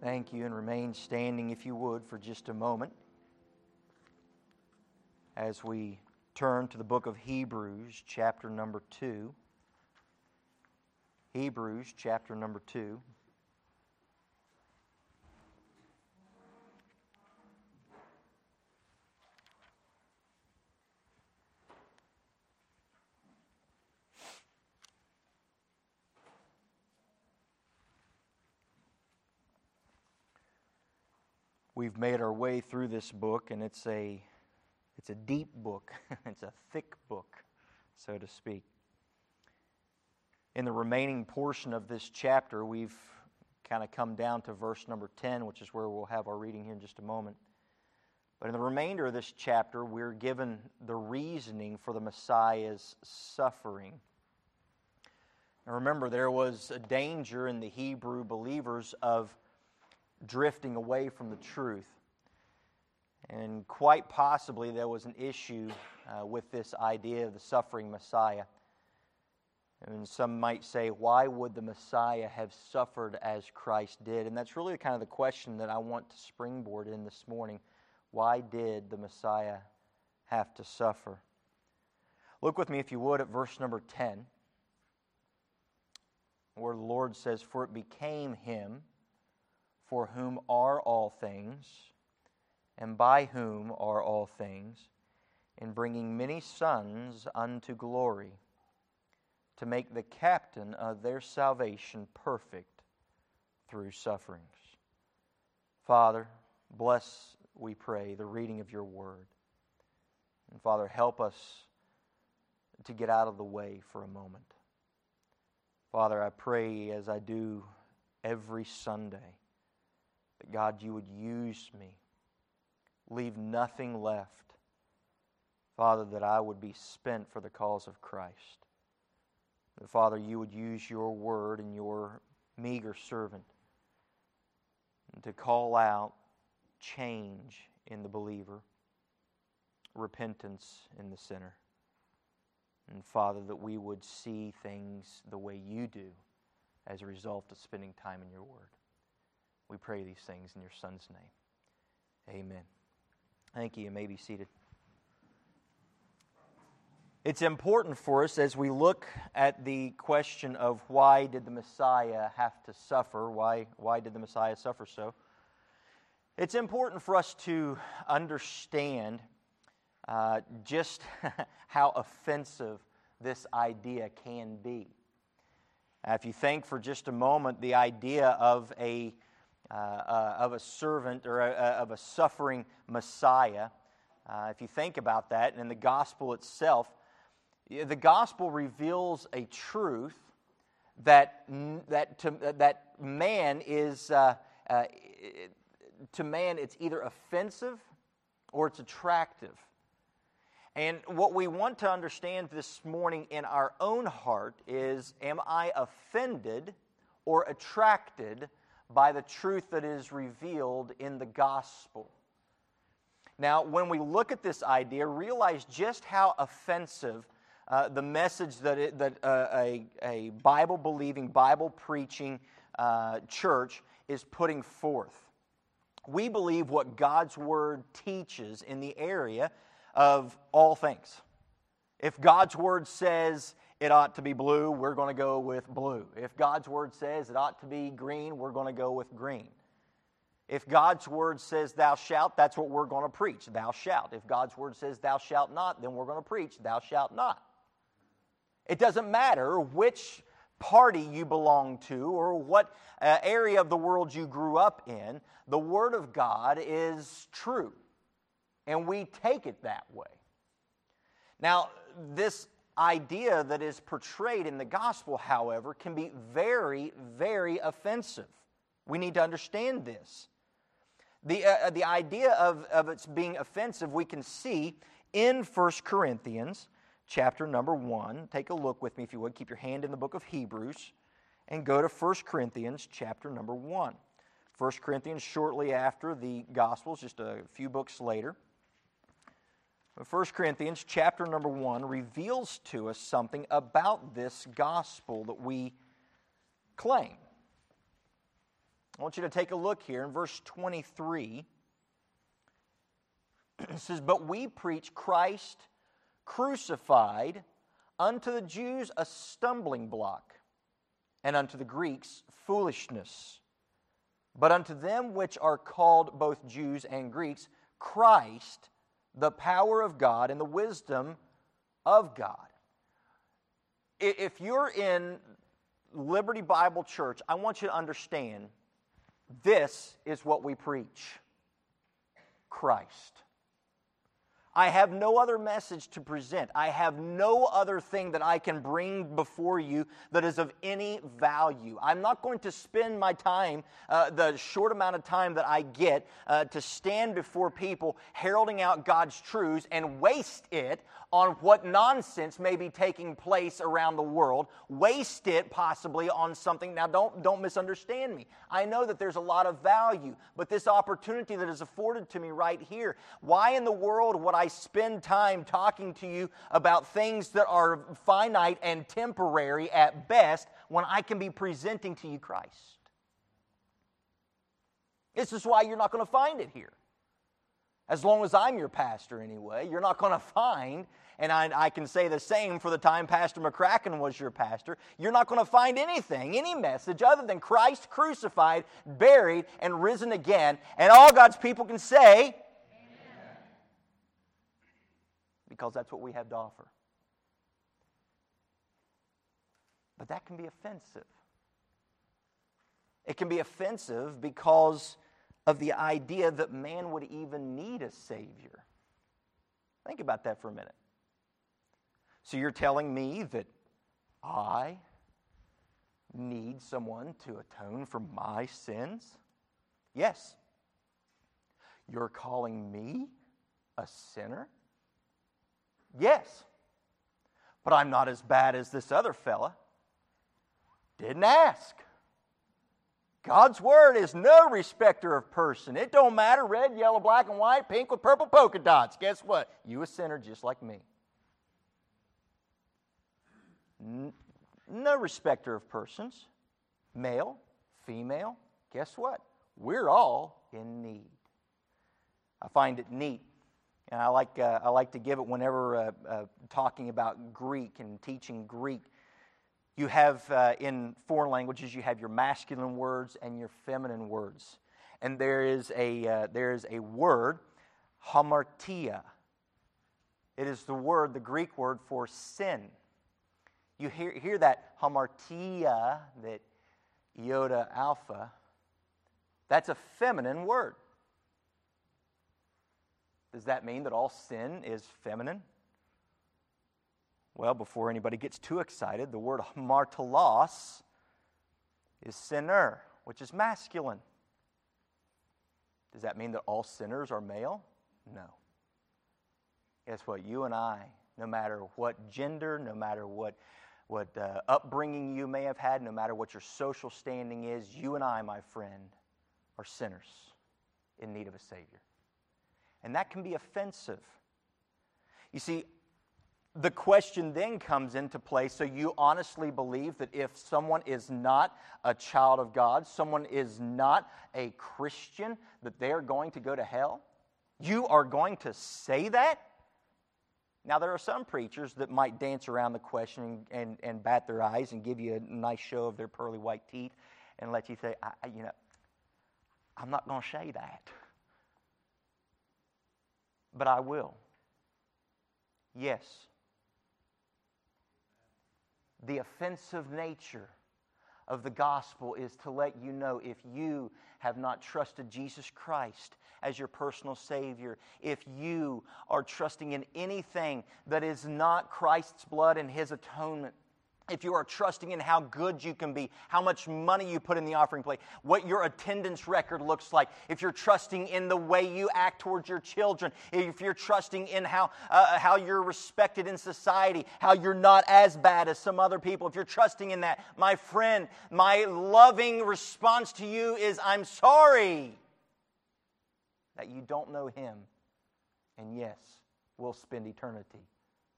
Thank you, and remain standing if you would for just a moment as we turn to the book of Hebrews, chapter number 2. Hebrews, chapter number 2. We've made our way through this book, and it's a, it's a deep book. it's a thick book, so to speak. In the remaining portion of this chapter, we've kind of come down to verse number 10, which is where we'll have our reading here in just a moment. But in the remainder of this chapter, we're given the reasoning for the Messiah's suffering. Now remember, there was a danger in the Hebrew believers of drifting away from the truth. And quite possibly there was an issue uh, with this idea of the suffering Messiah. And some might say, why would the Messiah have suffered as Christ did? And that's really kind of the question that I want to springboard in this morning. Why did the Messiah have to suffer? Look with me, if you would, at verse number 10, where the Lord says, For it became him for whom are all things, and by whom are all things, in bringing many sons unto glory, to make the captain of their salvation perfect through sufferings. Father, bless, we pray, the reading of your word. And Father, help us to get out of the way for a moment. Father, I pray as I do every Sunday that God, you would use me, leave nothing left. Father, that I would be spent for the cause of Christ. That, Father, you would use your word and your meager servant to call out change in the believer, repentance in the sinner. And Father, that we would see things the way you do as a result of spending time in your word. We pray these things in your Son's name. Amen. Thank you. You may be seated. It's important for us as we look at the question of why did the Messiah have to suffer? Why, why did the Messiah suffer so? It's important for us to understand uh, just how offensive this idea can be. Uh, if you think for just a moment the idea of a uh, uh, of a servant or a, of a suffering Messiah. Uh, if you think about that, and in the gospel itself, the gospel reveals a truth that, that, to, that man is, uh, to man, it's either offensive or it's attractive. And what we want to understand this morning in our own heart is Am I offended or attracted by the truth that is revealed in the gospel. Now, when we look at this idea, realize just how offensive uh, the message that, it, that uh, a, a Bible believing, Bible preaching uh, church is putting forth. We believe what God's Word teaches in the area of all things. If God's Word says it ought to be blue, we're going to go with blue. If God's word says it ought to be green, we're going to go with green. If God's word says thou shalt, that's what we're going to preach, thou shalt. If God's word says thou shalt not, then we're going to preach thou shalt not. It doesn't matter which party you belong to or what uh, area of the world you grew up in, the Word of God is true. And we take it that way. Now, this idea that is portrayed in the gospel, however, can be very, very offensive. We need to understand this. The, uh, uh the idea of, of its being offensive we can see in 1 Corinthians chapter number 1. Take a look with me if you would. Keep your hand in the book of Hebrews and go to 1 Corinthians chapter number 1. 1 Corinthians, shortly after the Gospels, just a few books later. 1 Corinthians chapter number 1 reveals to us something about this gospel that we claim. I want you to take a look here in verse 23. It says, But we preach Christ crucified, unto the Jews a stumbling block, and unto the Greeks foolishness. But unto them which are called both Jews and Greeks, Christ, the power of God and the wisdom of God. If you're in Liberty Bible Church, I want you to understand this is what we preach Christ. I have no other message to present. I have no other thing that I can bring before you that is of any value. I'm not going to spend my time, uh, the short amount of time that I get, uh, to stand before people heralding out God's truths and waste it on what nonsense may be taking place around the world, waste it possibly on something. Now, don't, don't misunderstand me. I know that there's a lot of value, but this opportunity that is afforded to me right here, why in the world would I spend time talking to you about things that are finite and temporary at best when I can be presenting to you Christ? This is why you're not going to find it here as long as I'm your pastor anyway. You're not going to find, and I, I, can say the same for the time Pastor McCracken was your pastor, you're not going to find anything, any message other than Christ crucified, buried, and risen again. And all God's people can say, Amen. Because that's what we have to offer. But that can be offensive. It can be offensive because of the idea that man would even need a Savior. Think about that for a minute. So you're telling me that I need someone to atone for my sins? Yes. You're calling me a sinner? Yes. But I'm not as bad as this other fella. Didn't ask. God's word is no respecter of person. It don't matter red, yellow, black, and white, pink with purple polka dots. Guess what? You a sinner just like me. No respecter of persons. Male, female, guess what? We're all in need. I find it neat. And I like, uh, I like to give it whenever uh, uh, talking about Greek and teaching Greek you have uh, in foreign languages you have your masculine words and your feminine words. And there is a uh, there is a word hamartia. It is the word the greek word for sin. You hear, hear that hamartia that iota alpha that's a feminine word does that mean that all sin is feminine well, before anybody gets too excited, the word martelos is sinner, which is masculine. Does that mean that all sinners are male? No. Guess what? You and I, no matter what gender, no matter what, what uh, upbringing you may have had, no matter what your social standing is, you and I, my friend, are sinners in need of a Savior. And that can be offensive. You see, the question then comes into play so you honestly believe that if someone is not a child of God, someone is not a Christian, that they are going to go to hell? You are going to say that? Now, there are some preachers that might dance around the question and, and, and bat their eyes and give you a nice show of their pearly white teeth and let you say, I, you know, I'm not going to say that. But I will. Yes the offensive nature of the gospel is to let you know if you have not trusted Jesus Christ as your personal Savior, if you are trusting in anything that is not Christ's blood and His atonement, if you are trusting in how good you can be, how much money you put in the offering plate, what your attendance record looks like, if you're trusting in the way you act towards your children, if you're trusting in how, uh, how you're respected in society, how you're not as bad as some other people, if you're trusting in that, my friend, my loving response to you is I'm sorry that you don't know Him. And yes, we'll spend eternity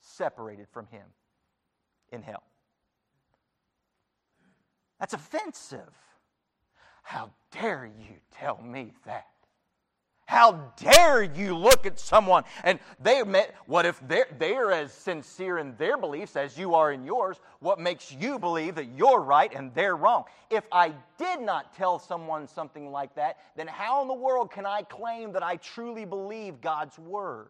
separated from Him in hell. That's offensive. How dare you tell me that? How dare you look at someone and they met what if they're, they're as sincere in their beliefs as you are in yours? What makes you believe that you're right and they're wrong? If I did not tell someone something like that, then how in the world can I claim that I truly believe God's word?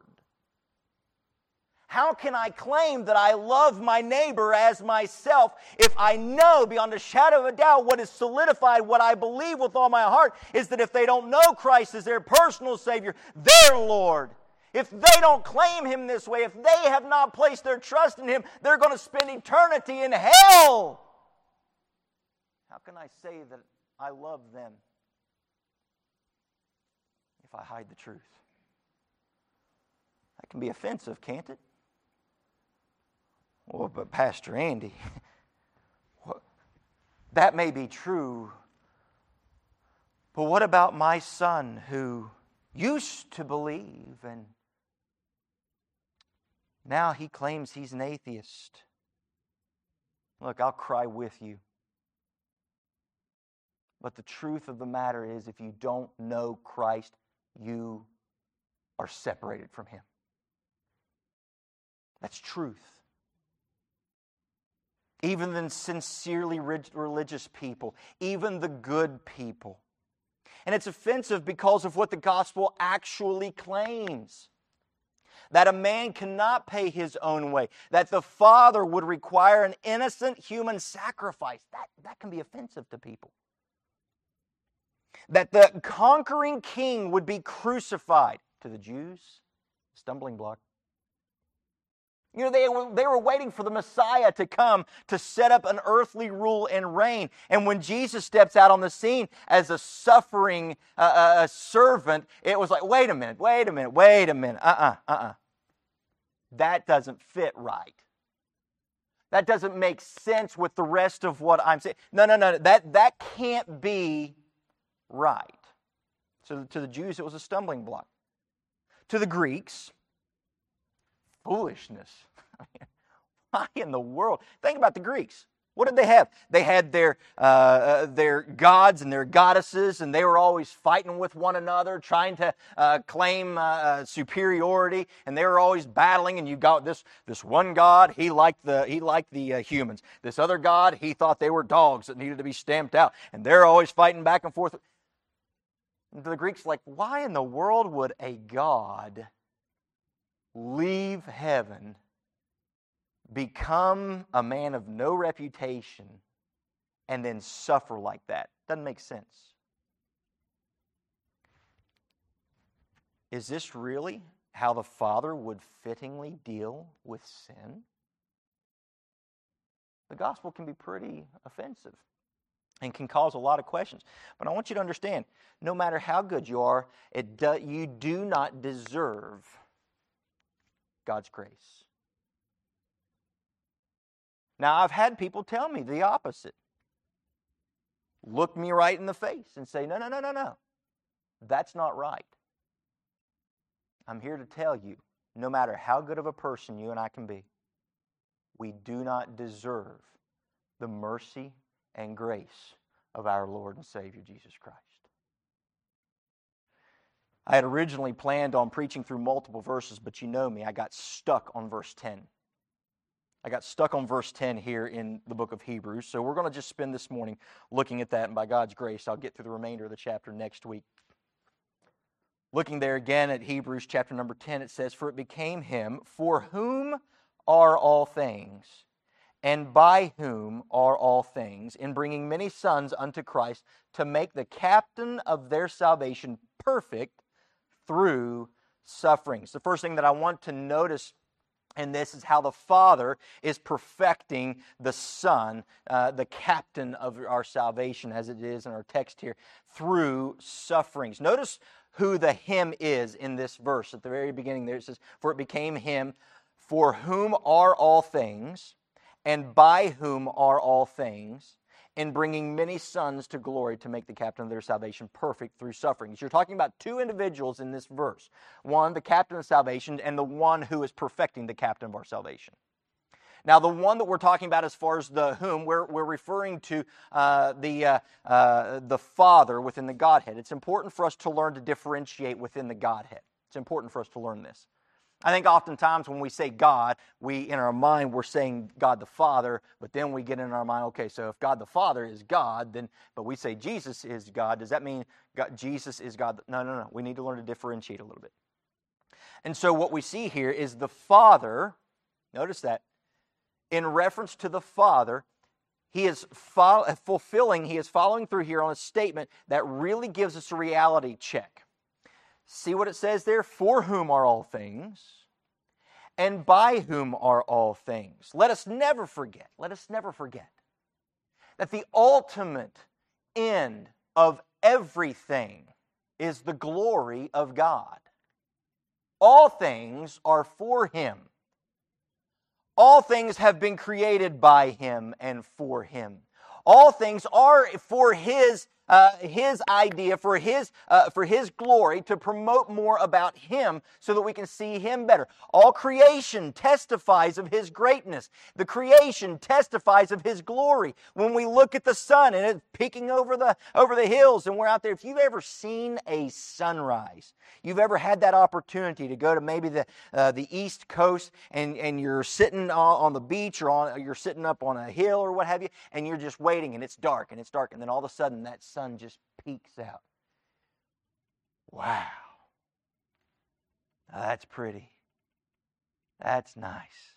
How can I claim that I love my neighbor as myself if I know beyond a shadow of a doubt what is solidified, what I believe with all my heart is that if they don't know Christ as their personal Savior, their Lord, if they don't claim Him this way, if they have not placed their trust in Him, they're going to spend eternity in hell. How can I say that I love them if I hide the truth? That can be offensive, can't it? Well, but Pastor Andy, that may be true, but what about my son who used to believe and now he claims he's an atheist? Look, I'll cry with you. But the truth of the matter is, if you don't know Christ, you are separated from him. That's truth even the sincerely religious people, even the good people. And it's offensive because of what the gospel actually claims that a man cannot pay his own way, that the Father would require an innocent human sacrifice. That, that can be offensive to people. That the conquering king would be crucified to the Jews, stumbling block. You know, they were, they were waiting for the Messiah to come to set up an earthly rule and reign. And when Jesus steps out on the scene as a suffering uh, uh, a servant, it was like, wait a minute, wait a minute, wait a minute. Uh uh-uh, uh, uh-uh. That doesn't fit right. That doesn't make sense with the rest of what I'm saying. No, no, no, that, that can't be right. So to the Jews, it was a stumbling block. To the Greeks, foolishness. Why in the world? Think about the Greeks. What did they have? They had their, uh, uh, their gods and their goddesses, and they were always fighting with one another, trying to uh, claim uh, uh, superiority, and they were always battling. And you got this, this one god, he liked the, he liked the uh, humans. This other god, he thought they were dogs that needed to be stamped out. And they're always fighting back and forth. And the Greeks like, why in the world would a god leave heaven, become a man of no reputation, and then suffer like that. Doesn't make sense. Is this really how the Father would fittingly deal with sin? The gospel can be pretty offensive and can cause a lot of questions. But I want you to understand no matter how good you are, it do, you do not deserve God's grace. Now, I've had people tell me the opposite. Look me right in the face and say, no, no, no, no, no. That's not right. I'm here to tell you no matter how good of a person you and I can be, we do not deserve the mercy and grace of our Lord and Savior Jesus Christ. I had originally planned on preaching through multiple verses, but you know me, I got stuck on verse 10. I got stuck on verse 10 here in the book of Hebrews. So we're going to just spend this morning looking at that, and by God's grace, I'll get through the remainder of the chapter next week. Looking there again at Hebrews chapter number 10, it says, For it became him for whom are all things, and by whom are all things, in bringing many sons unto Christ, to make the captain of their salvation perfect through sufferings. The first thing that I want to notice and this is how the Father is perfecting the Son, uh, the captain of our salvation, as it is in our text here, through sufferings. Notice who the him is in this verse. At the very beginning, there it says, For it became him for whom are all things, and by whom are all things, in bringing many sons to glory to make the captain of their salvation perfect through sufferings. You're talking about two individuals in this verse one, the captain of salvation, and the one who is perfecting the captain of our salvation. Now, the one that we're talking about as far as the whom, we're, we're referring to uh, the, uh, uh, the Father within the Godhead. It's important for us to learn to differentiate within the Godhead. It's important for us to learn this. I think oftentimes when we say God, we in our mind we're saying God the Father, but then we get in our mind, okay, so if God the Father is God, then but we say Jesus is God, does that mean God, Jesus is God? No, no, no. We need to learn to differentiate a little bit. And so what we see here is the Father, notice that, in reference to the Father, he is fulfilling, he is following through here on a statement that really gives us a reality check. See what it says there? For whom are all things, and by whom are all things. Let us never forget, let us never forget that the ultimate end of everything is the glory of God. All things are for Him. All things have been created by Him and for Him. All things are for His uh, his idea for his, uh, for his glory to promote more about him so that we can see him better. All creation testifies of his greatness. The creation testifies of his glory. When we look at the sun and it's peeking over the, over the hills and we're out there, if you've ever seen a sunrise, you've ever had that opportunity to go to maybe the, uh, the east coast and, and you're sitting on the beach or on, you're sitting up on a hill or what have you, and you're just waiting and it's dark and it's dark, and then all of a sudden that sun just peeks out. Wow. Now that's pretty. That's nice.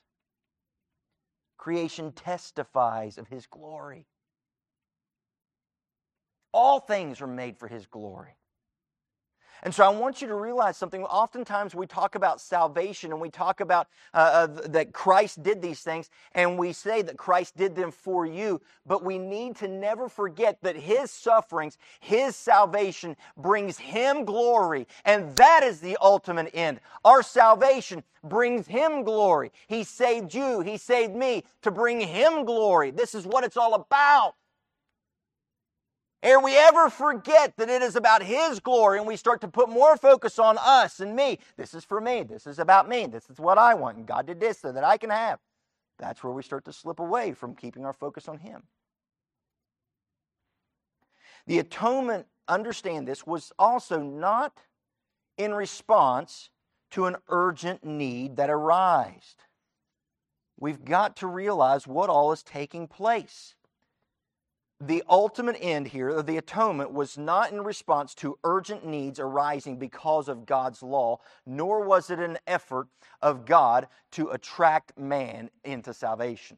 Creation testifies of His glory. All things are made for His glory. And so I want you to realize something. Oftentimes we talk about salvation and we talk about uh, uh, that Christ did these things and we say that Christ did them for you, but we need to never forget that His sufferings, His salvation brings Him glory. And that is the ultimate end. Our salvation brings Him glory. He saved you, He saved me to bring Him glory. This is what it's all about. Ere we ever forget that it is about His glory and we start to put more focus on us and me. This is for me. This is about me. This is what I want. And God did this so that I can have. That's where we start to slip away from keeping our focus on Him. The atonement, understand this, was also not in response to an urgent need that arose. We've got to realize what all is taking place the ultimate end here of the atonement was not in response to urgent needs arising because of God's law, nor was it an effort of God to attract man into salvation.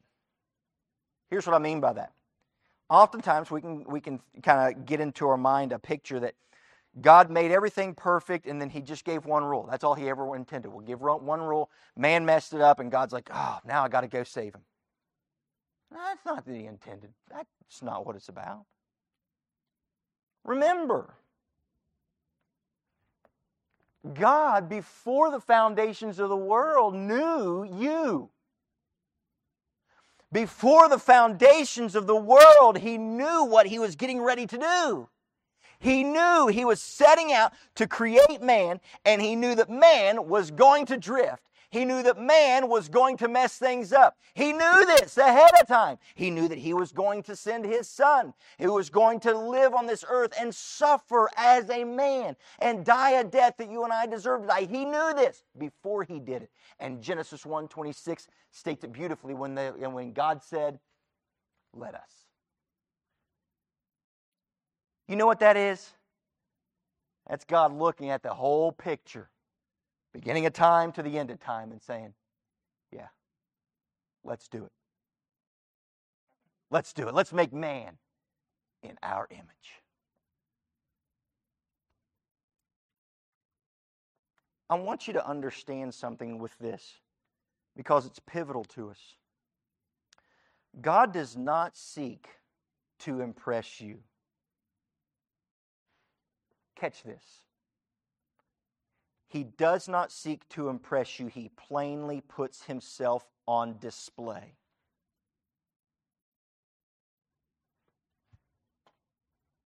Here's what I mean by that. Oftentimes we can, we can kind of get into our mind a picture that God made everything perfect and then he just gave one rule. That's all he ever intended. We'll give one rule. Man messed it up and God's like, oh, now I got to go save him. That's not the intended. That's not what it's about. Remember, God, before the foundations of the world, knew you. Before the foundations of the world, He knew what He was getting ready to do. He knew He was setting out to create man, and He knew that man was going to drift. He knew that man was going to mess things up. He knew this ahead of time. He knew that he was going to send his son, who was going to live on this earth and suffer as a man and die a death that you and I deserve to die. He knew this before he did it. And Genesis 1:26 states it beautifully when, they, when God said, "Let us." You know what that is? That's God looking at the whole picture beginning of time to the end of time, and saying, Yeah, let's do it. Let's do it. Let's make man in our image. I want you to understand something with this because it's pivotal to us. God does not seek to impress you. Catch this. He does not seek to impress you, he plainly puts himself on display.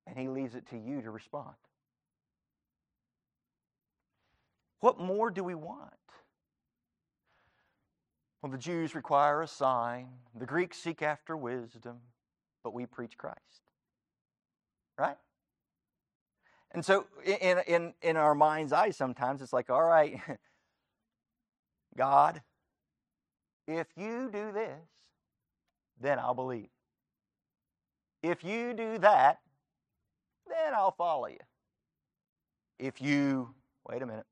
And he leaves it to you to respond. What more do we want? Well, the Jews require a sign, the Greeks seek after wisdom, but we preach Christ. Right? And so, in, in, in our mind's eye, sometimes it's like, all right, God, if you do this, then I'll believe. If you do that, then I'll follow you. If you, wait a minute,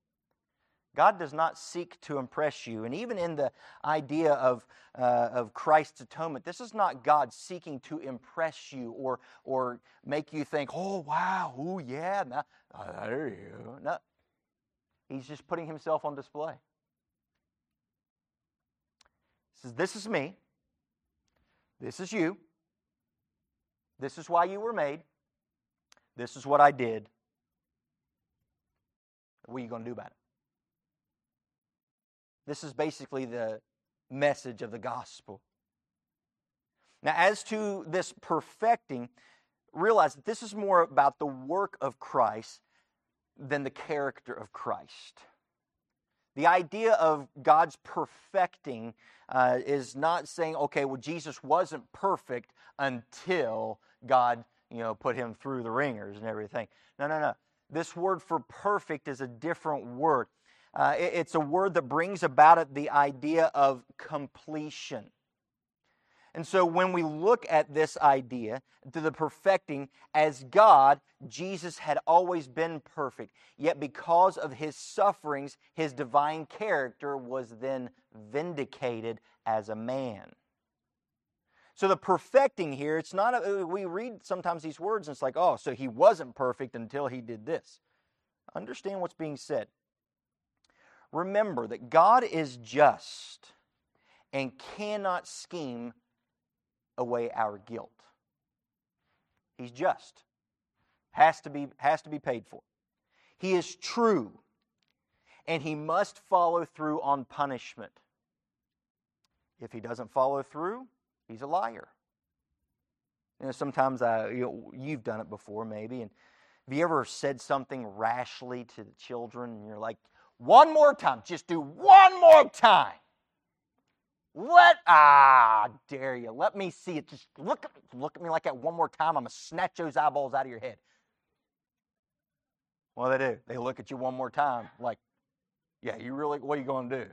God does not seek to impress you. And even in the idea of, uh, of Christ's atonement, this is not God seeking to impress you or, or make you think, oh, wow, oh, yeah, now, uh, there you go. No. He's just putting himself on display. He says, This is me. This is you. This is why you were made. This is what I did. What are you going to do about it? This is basically the message of the gospel. Now, as to this perfecting, realize that this is more about the work of Christ than the character of Christ. The idea of God's perfecting uh, is not saying, okay, well, Jesus wasn't perfect until God, you know, put him through the ringers and everything. No, no, no. This word for perfect is a different word. Uh, it, it's a word that brings about it the idea of completion. And so when we look at this idea, to the perfecting, as God, Jesus had always been perfect. Yet because of his sufferings, his divine character was then vindicated as a man. So the perfecting here, it's not, a, we read sometimes these words and it's like, oh, so he wasn't perfect until he did this. Understand what's being said remember that God is just and cannot scheme away our guilt. He's just. Has to be, has to be paid for. He is true, and he must follow through on punishment. If he doesn't follow through, he's a liar. You know, sometimes I, you know, you've done it before, maybe, and have you ever said something rashly to the children, and you're like, one more time. Just do one more time. Let ah dare you. Let me see it. Just look look at me like that one more time. I'm gonna snatch those eyeballs out of your head. Do they do? They look at you one more time, like, yeah, you really what are you gonna do?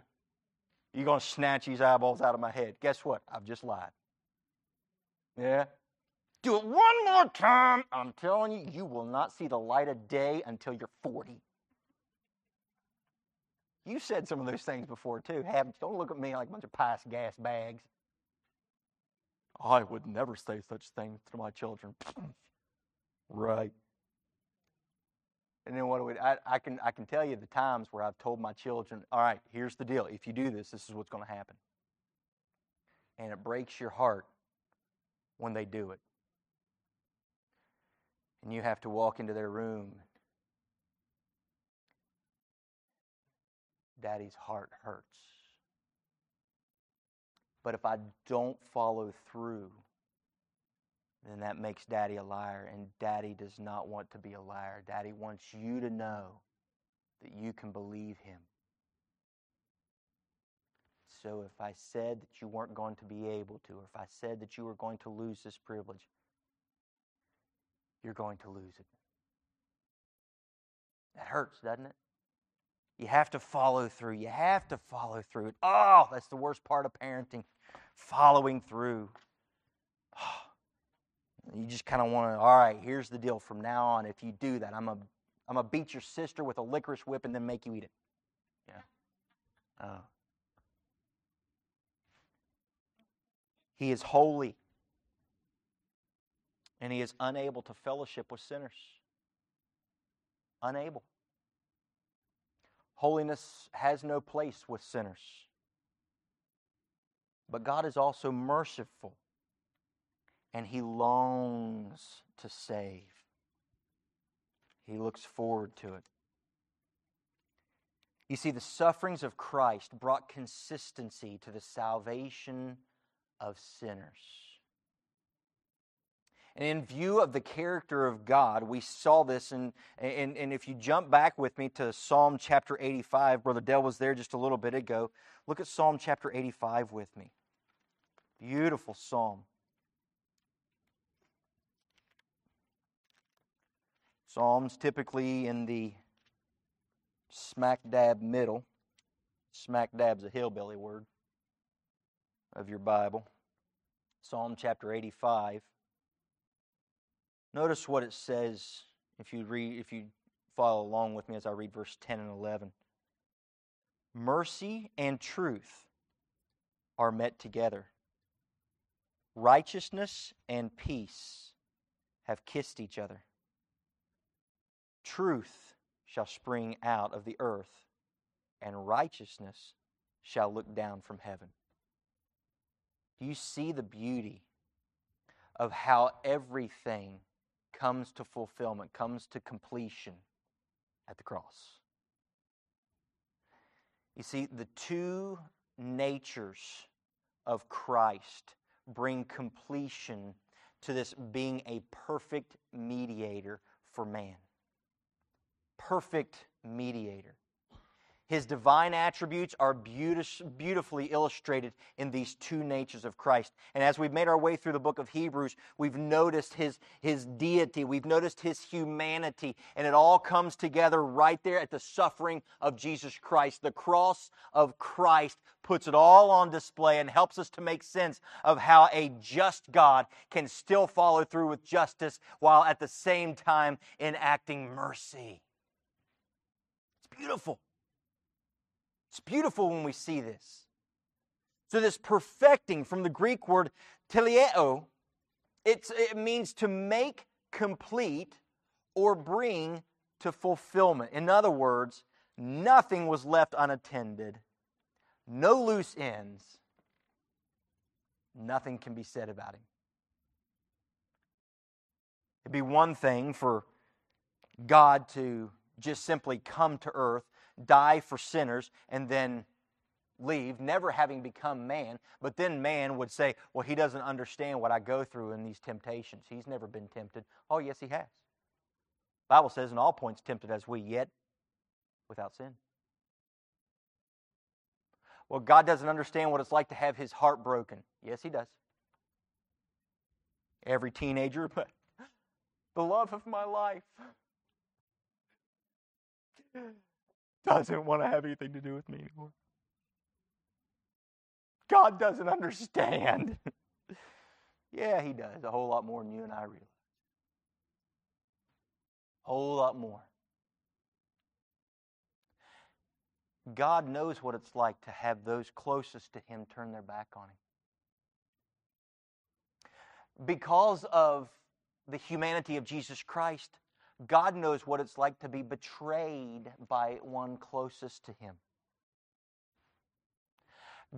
You're gonna snatch these eyeballs out of my head. Guess what? I've just lied. Yeah? Do it one more time. I'm telling you, you will not see the light of day until you're 40. You said some of those things before too, haven't you? Don't look at me like a bunch of pious gas bags. I would never say such things to my children. right. And then what do we? I, I can I can tell you the times where I've told my children, all right, here's the deal. If you do this, this is what's going to happen. And it breaks your heart when they do it. And you have to walk into their room daddy's heart hurts. But if I don't follow through, then that makes daddy a liar. And daddy does not want to be a liar. Daddy wants you to know that you can believe him. So if I said that you weren't going to be able to, or if I said that you were going to lose this privilege, you're going to lose it. That hurts, doesn't it? You have to follow through. You have to follow through. Oh, that's the worst part of parenting following through. You just kind of want to, all right, here's the deal. From now on, if you do that, I'm going to I'm to beat your sister with a licorice whip and then make you eat it. Yeah. Oh. He is holy. And he is unable to fellowship with sinners. Unable. Holiness has no place with sinners. But God is also merciful, and He longs to save. He looks forward to it. You see, the sufferings of Christ brought consistency to the salvation of sinners. And in view of the character of God, we saw this. And, and, and if you jump back with me to Psalm chapter 85, Brother Dell was there just a little bit ago. Look at Psalm chapter 85 with me. Beautiful psalm. Psalms typically in the smack dab middle. Smack dab's a hillbilly word of your Bible. Psalm chapter 85. Notice what it says if you read if you follow along with me as I read verse 10 and 11. Mercy and truth are met together. Righteousness and peace have kissed each other. Truth shall spring out of the earth, and righteousness shall look down from heaven. Do you see the beauty of how everything comes to fulfillment, comes to completion at the cross? You see, the two natures of Christ bring completion to this being a perfect mediator for man perfect mediator. His divine attributes are beautifully illustrated in these two natures of Christ. And as we've made our way through the book of Hebrews, we've noticed his, his deity, we've noticed his humanity, and it all comes together right there at the suffering of Jesus Christ. The cross of Christ puts it all on display and helps us to make sense of how a just God can still follow through with justice while at the same time enacting mercy It's beautiful. It's beautiful when we see this. So, this perfecting from the Greek word teleo, it means to make complete or bring to fulfillment. In other words, nothing was left unattended, no loose ends, nothing can be said about him. It'd be one thing for God to just simply come to earth, die for sinners, and then leave, never having become man. But then man would say, Well, he doesn't understand what I go through in these temptations. He's never been tempted. Oh, yes, he has. Bible says, in all points tempted as we, yet without sin. Well, God doesn't understand what it's like to have his heart broken. Yes, he does. Every teenager, but the love of my life doesn't want to have anything to do with me anymore. God doesn't understand. yeah, He does. A whole lot more than you and I realize. A whole lot more. God knows what it's like to have those closest to Him turn their back on Him. Because of the humanity of Jesus Christ, God knows what it's like to be betrayed by one closest to Him.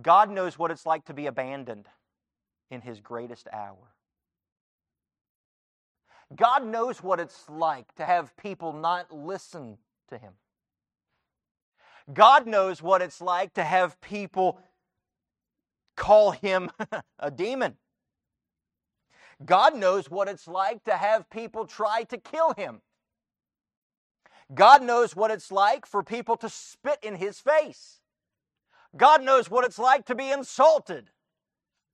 God knows what it's like to be abandoned in His greatest hour. God knows what it's like to have people not listen to Him. God knows what it's like to have people call Him a demon. God knows what it's like to have people try to kill Him. God knows what it's like for people to spit in his face. God knows what it's like to be insulted.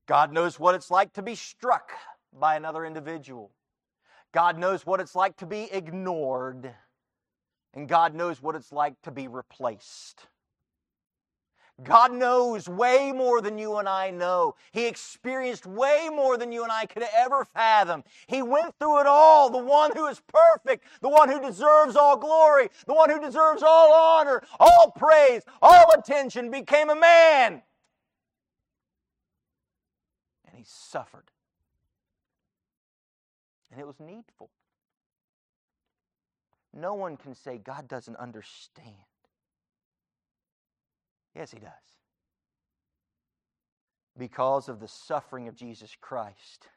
God knows what it's like to be struck by another individual. God knows what it's like to be ignored. And God knows what it's like to be replaced. God knows way more than you and I know. He experienced way more than you and I could ever fathom. He went through it all. The one who is perfect, the one who deserves all glory, the one who deserves all honor, all praise, all attention, became a man. And he suffered. And it was needful. No one can say God doesn't understand. Yes, he does. Because of the suffering of Jesus Christ,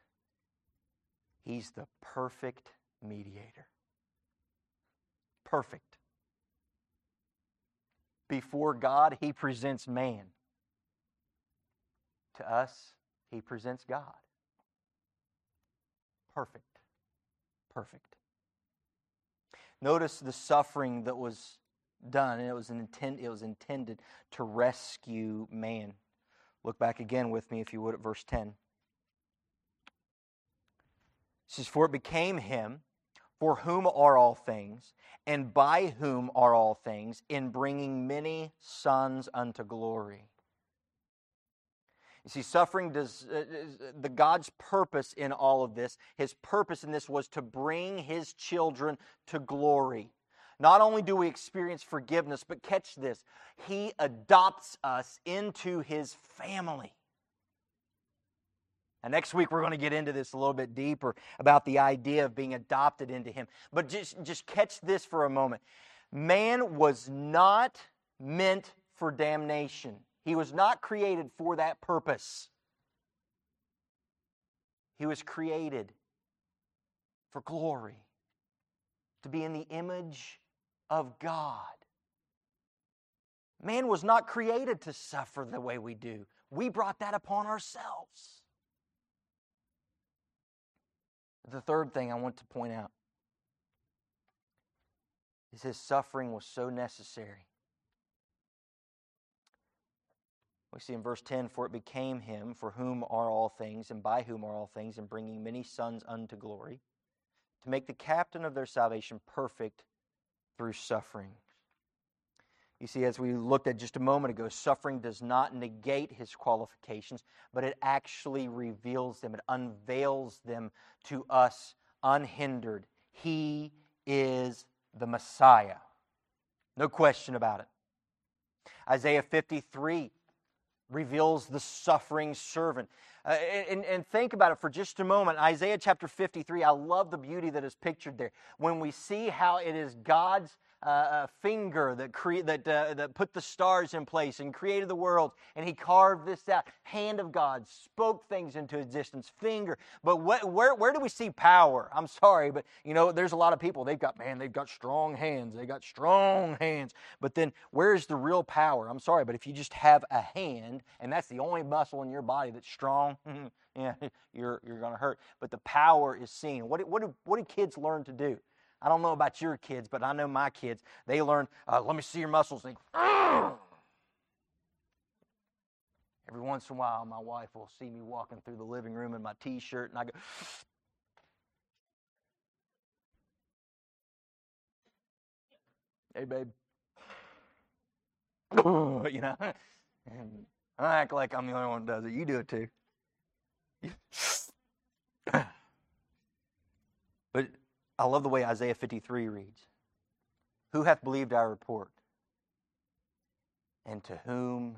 he's the perfect mediator. Perfect. Before God, he presents man. To us, he presents God. Perfect. perfect. Notice the suffering that was done, and it was, intent, it was intended to rescue man. Look back again with me, if you would, at verse 10. It says, For it became him for whom are all things, and by whom are all things, in bringing many sons unto glory. You see, suffering does uh, the God's purpose in all of this. His purpose in this was to bring His children to glory. Not only do we experience forgiveness, but catch this, He adopts us into His family. And next week we're going to get into this a little bit deeper about the idea of being adopted into him. But just, just catch this for a moment. Man was not meant for damnation. He was not created for that purpose. He was created for glory, to be in the image of God. Man was not created to suffer the way we do. We brought that upon ourselves. The third thing I want to point out is his suffering was so necessary. We see in verse 10 For it became him for whom are all things, and by whom are all things, and bringing many sons unto glory, to make the captain of their salvation perfect through suffering. You see, as we looked at just a moment ago, suffering does not negate his qualifications, but it actually reveals them, it unveils them to us unhindered. He is the Messiah. No question about it. Isaiah 53 reveals the suffering servant. Uh, and, and think about it for just a moment. Isaiah chapter 53, I love the beauty that is pictured there. When we see how it is God's uh, finger that, cre- that, uh, that put the stars in place and created the world, and he carved this out. Hand of God spoke things into existence. Finger. But wh- where, where do we see power? I'm sorry, but you know, there's a lot of people, they've got, man, they've got strong hands. They got strong hands. But then where's the real power? I'm sorry, but if you just have a hand, and that's the only muscle in your body that's strong, yeah, you're, you're going to hurt. But the power is seen. What, what, do, what do kids learn to do? I don't know about your kids, but I know my kids. They learn, uh, let me see your muscles. And Every once in a while, my wife will see me walking through the living room in my t shirt, and I go, Hey, babe. you know, and I act like I'm the only one that does it. You do it too. but I love the way Isaiah 53 reads Who hath believed our report? And to whom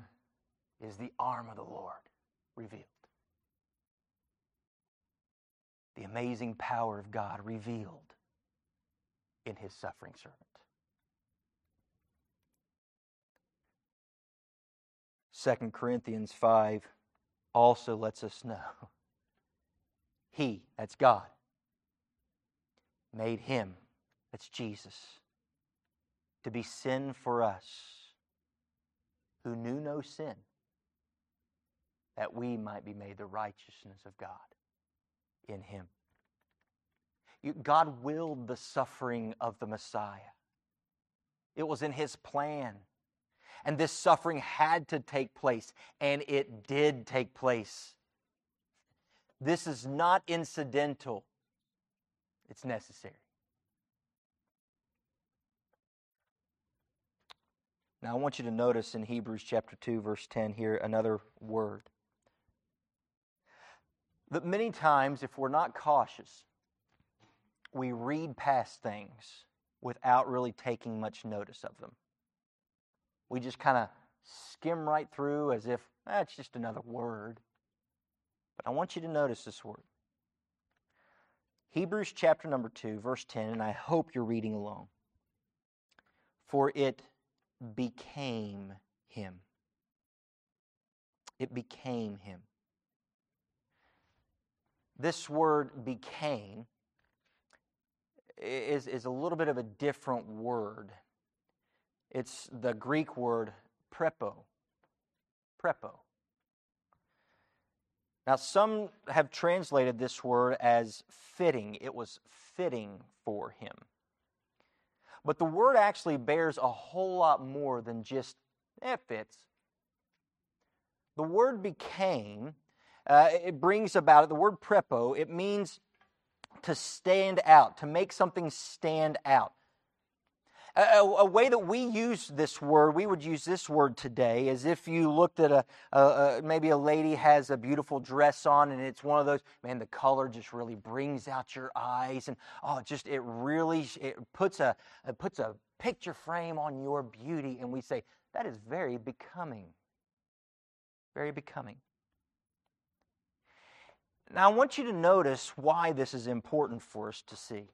is the arm of the Lord revealed? The amazing power of God revealed in his suffering servant. Second Corinthians 5 also lets us know He, that's God, made him, that's Jesus, to be sin for us who knew no sin, that we might be made the righteousness of God in him. God willed the suffering of the Messiah. It was in his plan. And this suffering had to take place, and it did take place. This is not incidental. It's necessary. Now, I want you to notice in Hebrews chapter 2, verse 10 here another word. That many times, if we're not cautious, we read past things without really taking much notice of them. We just kind of skim right through as if that's eh, just another word. But I want you to notice this word. Hebrews chapter number 2, verse 10, and I hope you're reading along. For it became him. It became him. This word became is, is a little bit of a different word. It's the Greek word prepo. Prepo. Now, some have translated this word as fitting. It was fitting for him. But the word actually bears a whole lot more than just, eh, it fits. The word became, uh, it brings about, it, the word prepo, it means to stand out, to make something stand out. A, a, way that we use this word, we would use this word today, as if you looked at a, a, a, maybe a lady has a beautiful dress on, and it's one of those. Man, the color just really brings out your eyes, and oh, just it really it puts a it puts a picture frame on your beauty, and we say that is very becoming, very becoming. Now, I want you to notice why this is important for us to see.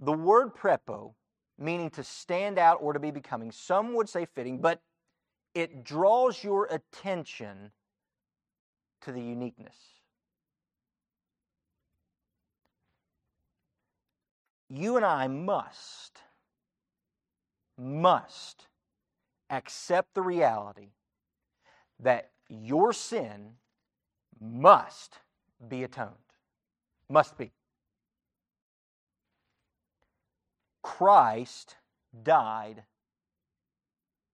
The word prepo meaning to stand out or to be becoming. Some would say fitting, but it draws your attention to the uniqueness. You and I must, must accept the reality that your sin must be atoned. Must be. Christ died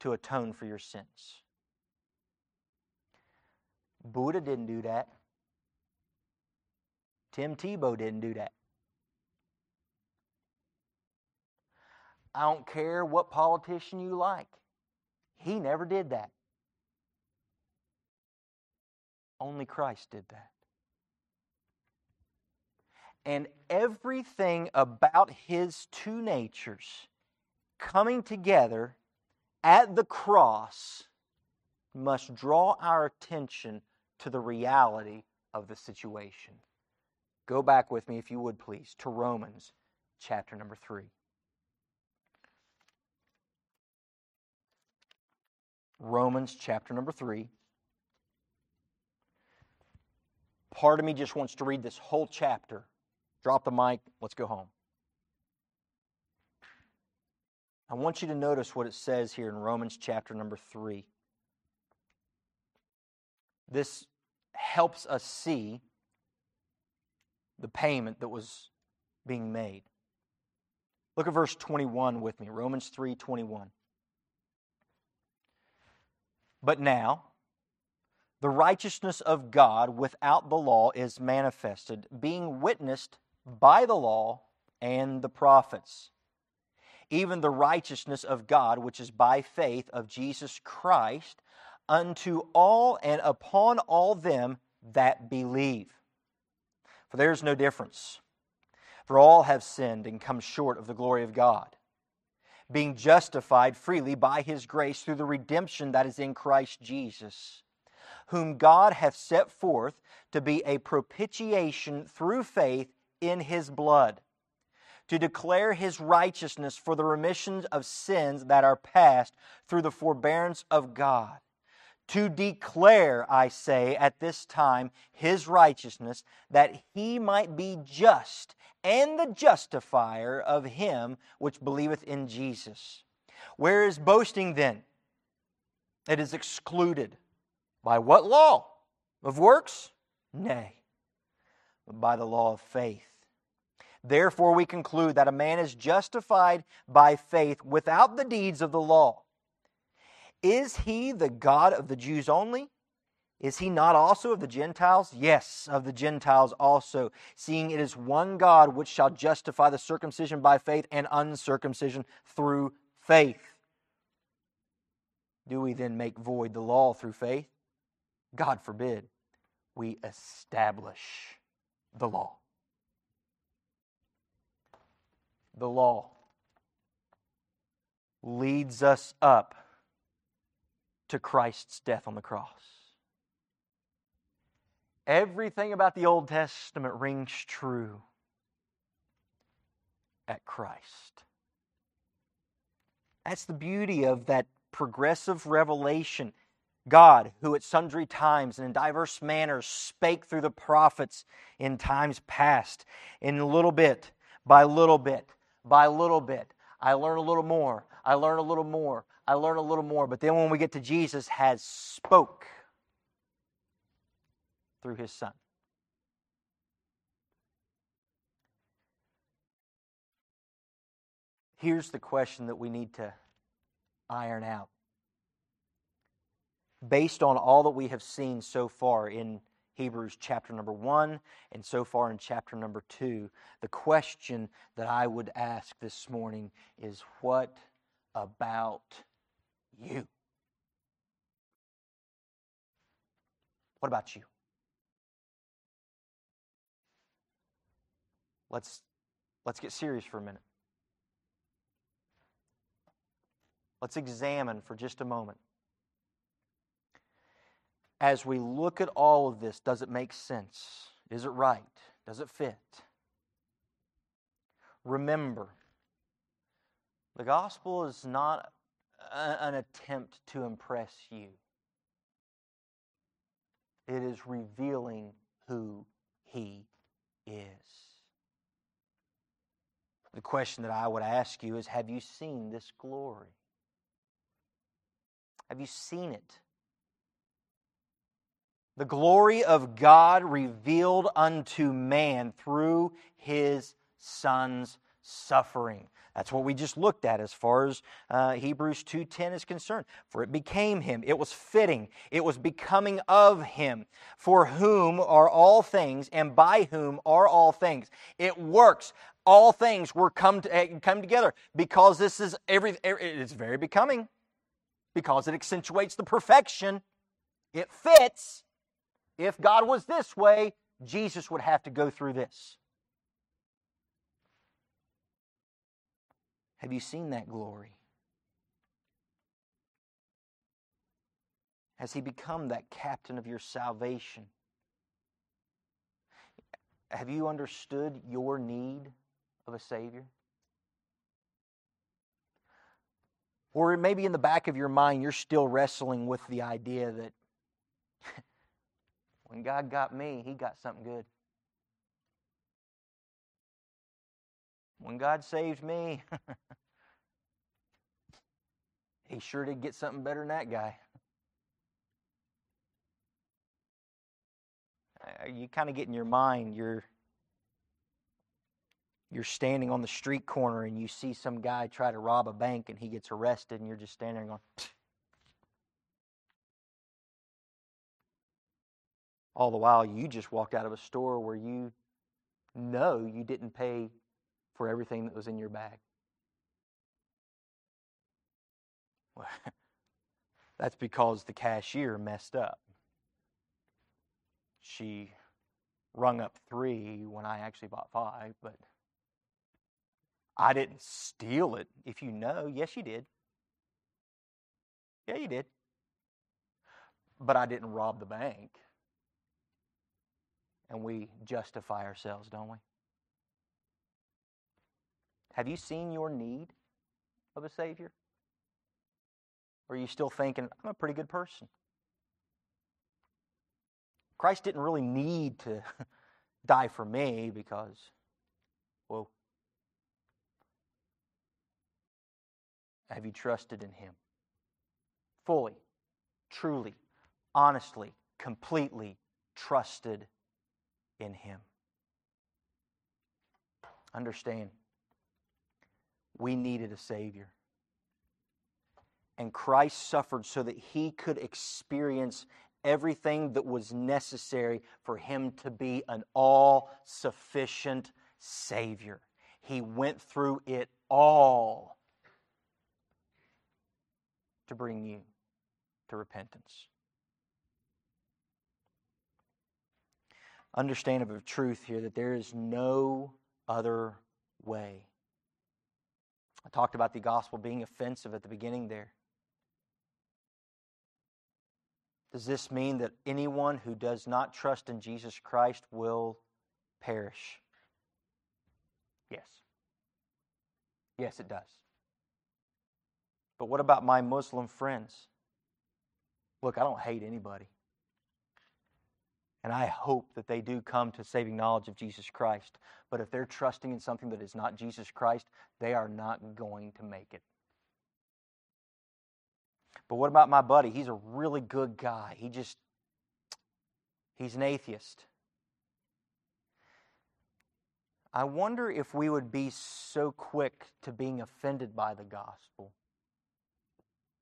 to atone for your sins. Buddha didn't do that. Tim Tebow didn't do that. I don't care what politician you like. He never did that. Only Christ did that and everything about his two natures coming together at the cross must draw our attention to the reality of the situation. Go back with me, if you would please, to Romans chapter number 3. Romans chapter number 3. Part of me just wants to read this whole chapter Drop the mic, let's go home. I want you to notice what it says here in Romans chapter number 3. This helps us see the payment that was being made. Look at verse 21 with me, Romans 3 21. But now, the righteousness of God without the law is manifested, being witnessed Mm. by the law and the prophets. Even the righteousness of God, which is by faith of Jesus Christ, unto all and upon all them that believe. For there is no difference. For all have sinned and come short of the glory of God, being justified freely by his grace through the redemption that is in Christ Jesus, whom God hath set forth to be a propitiation through faith in his blood, to declare his righteousness for the remission of sins that are past through the forbearance of God. To declare, I say, at this time, his righteousness, that he might be just and the justifier of him which believeth in Jesus. Where is boasting then? It is excluded. By what law? Of works? Nay, but by the law of faith. Therefore, we conclude that a man is justified by faith without the deeds of the law. Is he the God of the Jews only? Is he not also of the Gentiles? Yes, of the Gentiles also, seeing it is one God which shall justify the circumcision by faith and uncircumcision through faith. Do we then make void the law through faith? God forbid. We establish the law. The law leads us up to Christ's death on the cross. Everything about the Old Testament rings true at Christ. That's the beauty of that progressive revelation. God, who at sundry times and in diverse manners spake through the prophets in times past, in little bit by little bit, by little bit. I learn a little more. I learn a little more. I learn a little more. But then when we get to Jesus, has spoke through his son. Here's the question that we need to iron out. Based on all that we have seen so far in Hebrews chapter number one and so far in chapter number two, the question that I would ask this morning is what about you? What about you? Let's, let's get serious for a minute. Let's examine for just a moment. As we look at all of this, does it make sense? Is it right? Does it fit? Remember, the gospel is not a, an attempt to impress you, it is revealing who He is. The question that I would ask you is Have you seen this glory? Have you seen it? The glory of God revealed unto man through his Son's suffering. That's what we just looked at as far as uh, Hebrews 2:10 is concerned. For it became him. It was fitting. It was becoming of him. For whom are all things and by whom are all things. It works. All things were come to, eh, come together because this is every it's very becoming because it accentuates the perfection. It fits. If God was this way, Jesus would have to go through this. Have you seen that glory? Has he become that captain of your salvation? Have you understood your need of a Savior? Or maybe in the back of your mind, you're still wrestling with the idea that when God got me, He got something good. When God saved me, he sure did get something better than that guy. Uh, you kind of get in your mind, you're you're standing on the street corner and you see some guy try to rob a bank and he gets arrested and you're just standing there going all the while you just walked out of a store where you know you didn't pay for everything that was in your bag. Well, that's because the cashier messed up. She rung up three when I actually bought five, but I didn't steal it. If you know, yes, you did. Yeah, you did. But I didn't rob the bank. And we justify ourselves, don't we? Have you seen your need of a Savior? Or are you still thinking, I'm a pretty good person? Christ didn't really need to die for me because, well, have you trusted in Him? Fully, truly, honestly, completely trusted in Him. Understand we needed a Savior. And Christ suffered so that he could experience everything that was necessary for him to be an all sufficient Savior. He went through it all to bring you to repentance. Understand of truth here that there is no other way. I talked about the gospel being offensive at the beginning there. Does this mean that anyone who does not trust in Jesus Christ will perish? Yes. Yes, it does. But what about my Muslim friends? Look, I don't hate anybody. And I hope that they do come to saving knowledge of Jesus Christ. But if they're trusting in something that is not Jesus Christ, they are not going to make it. But what about my buddy? He's a really good guy. He just, he's an atheist. I wonder if we would be so quick to being offended by the gospel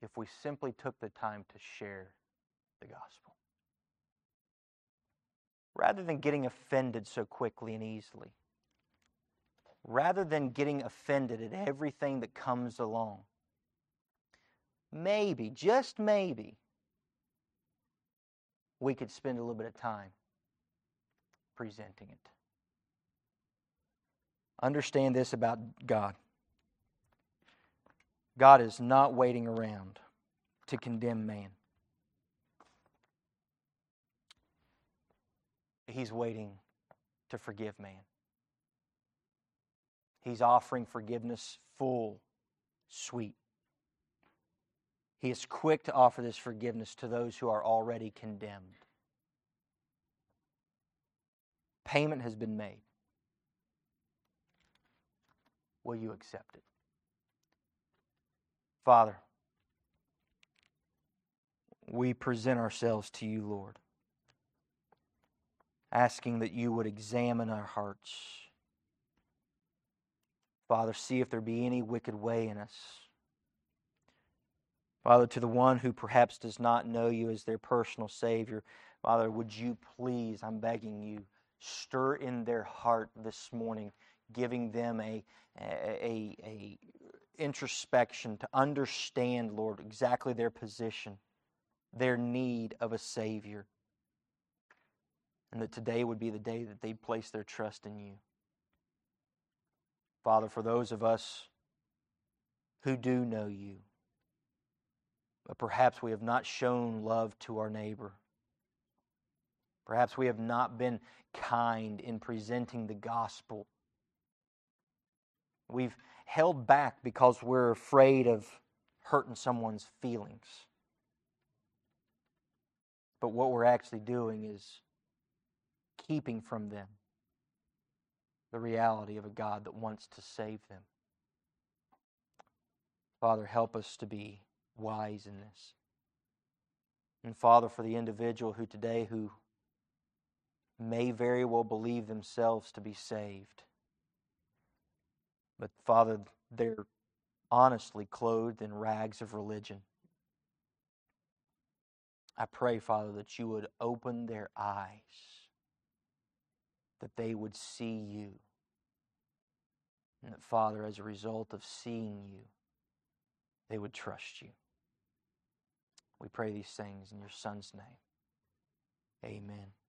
if we simply took the time to share the gospel. Rather than getting offended so quickly and easily, rather than getting offended at everything that comes along, maybe, just maybe, we could spend a little bit of time presenting it. Understand this about God God is not waiting around to condemn man. He's waiting to forgive man. He's offering forgiveness full, sweet. He is quick to offer this forgiveness to those who are already condemned. Payment has been made. Will you accept it? Father, we present ourselves to you, Lord, asking that you would examine our hearts. Father, see if there be any wicked way in us. Father, to the one who perhaps does not know you as their personal Savior, Father, would you please, I'm begging you, stir in their heart this morning, giving them a, a, a, introspection to understand, Lord, exactly their position, their need of a Savior. And that today would be the day that they'd place their trust in you. Father, for those of us who do know you, but perhaps we have not shown love to our neighbor. Perhaps we have not been kind in presenting the gospel. We've held back because we're afraid of hurting someone's feelings. But what we're actually doing is keeping from them the reality of a God that wants to save them. Father, help us to be wise in this. And Father, for the individual who today who may very well believe themselves to be saved, but Father, they're honestly clothed in rags of religion. I pray, Father, that you would open their eyes, that they would see you. And that, Father, as a result of seeing you, they would trust you. We pray these things in your Son's name. Amen.